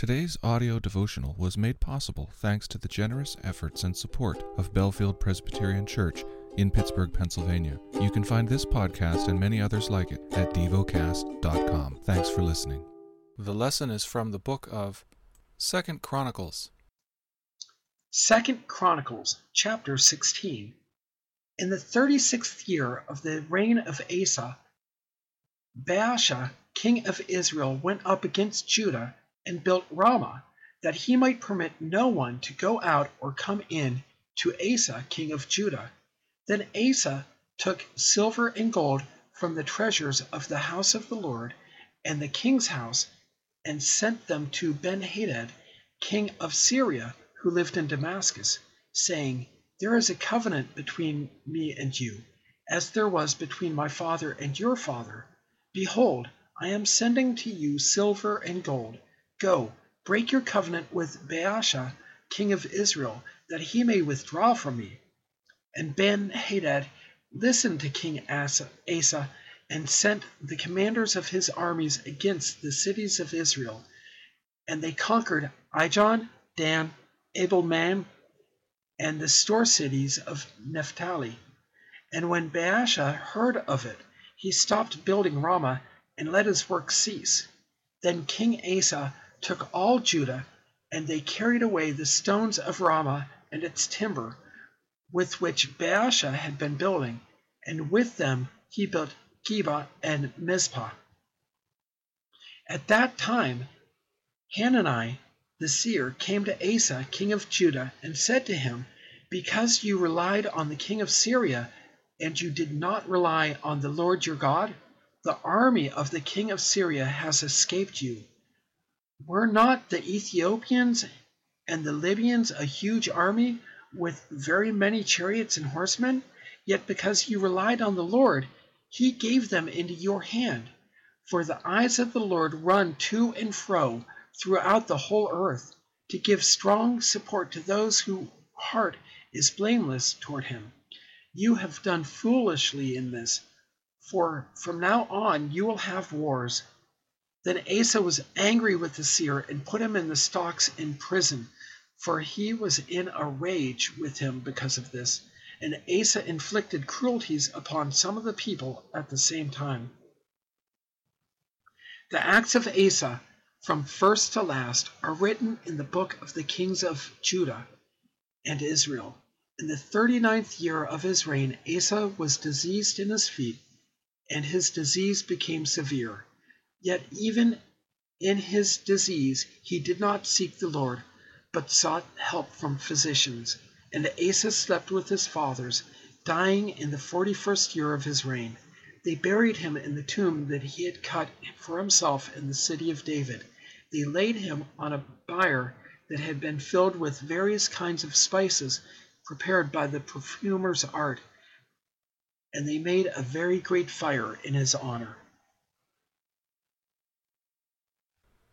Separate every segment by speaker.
Speaker 1: Today's audio devotional was made possible thanks to the generous efforts and support of Bellefield Presbyterian Church in Pittsburgh, Pennsylvania. You can find this podcast and many others like it at devocast.com. Thanks for listening. The lesson is from the book of Second Chronicles.
Speaker 2: Second Chronicles chapter 16. In the 36th year of the reign of Asa, Baasha, king of Israel, went up against Judah and built Ramah, that he might permit no one to go out or come in to Asa, king of Judah. Then Asa took silver and gold from the treasures of the house of the Lord and the king's house, and sent them to Benhadad, king of Syria, who lived in Damascus, saying, There is a covenant between me and you, as there was between my father and your father. Behold, I am sending to you silver and gold. Go, break your covenant with Baasha, king of Israel, that he may withdraw from me. And Ben Hadad listened to King Asa, Asa and sent the commanders of his armies against the cities of Israel. And they conquered Ijon, Dan, Abel-maim, and the store cities of Naphtali. And when Baasha heard of it, he stopped building Ramah and let his work cease. Then King Asa took all Judah, and they carried away the stones of Ramah and its timber, with which Baasha had been building, and with them he built Geba and Mizpah. At that time Hanani the seer came to Asa king of Judah and said to him, Because you relied on the king of Syria, and you did not rely on the Lord your God, the army of the king of Syria has escaped you. Were not the Ethiopians and the Libyans a huge army, with very many chariots and horsemen? Yet because you relied on the Lord, he gave them into your hand. For the eyes of the Lord run to and fro throughout the whole earth, to give strong support to those whose heart is blameless toward him. You have done foolishly in this, for from now on you will have wars. Then Asa was angry with the seer and put him in the stocks in prison, for he was in a rage with him because of this. And Asa inflicted cruelties upon some of the people at the same time. The acts of Asa, from first to last, are written in the book of the kings of Judah and Israel. In the thirty ninth year of his reign, Asa was diseased in his feet, and his disease became severe. Yet even in his disease he did not seek the Lord, but sought help from physicians. And Asa slept with his fathers, dying in the forty first year of his reign. They buried him in the tomb that he had cut for himself in the city of David. They laid him on a bier that had been filled with various kinds of spices prepared by the perfumer's art, and they made a very great fire in his honor.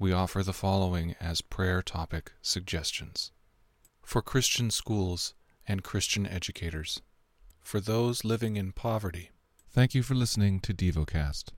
Speaker 1: We offer the following as prayer topic suggestions for Christian schools and Christian educators, for those living in poverty. Thank you for listening to DevoCast.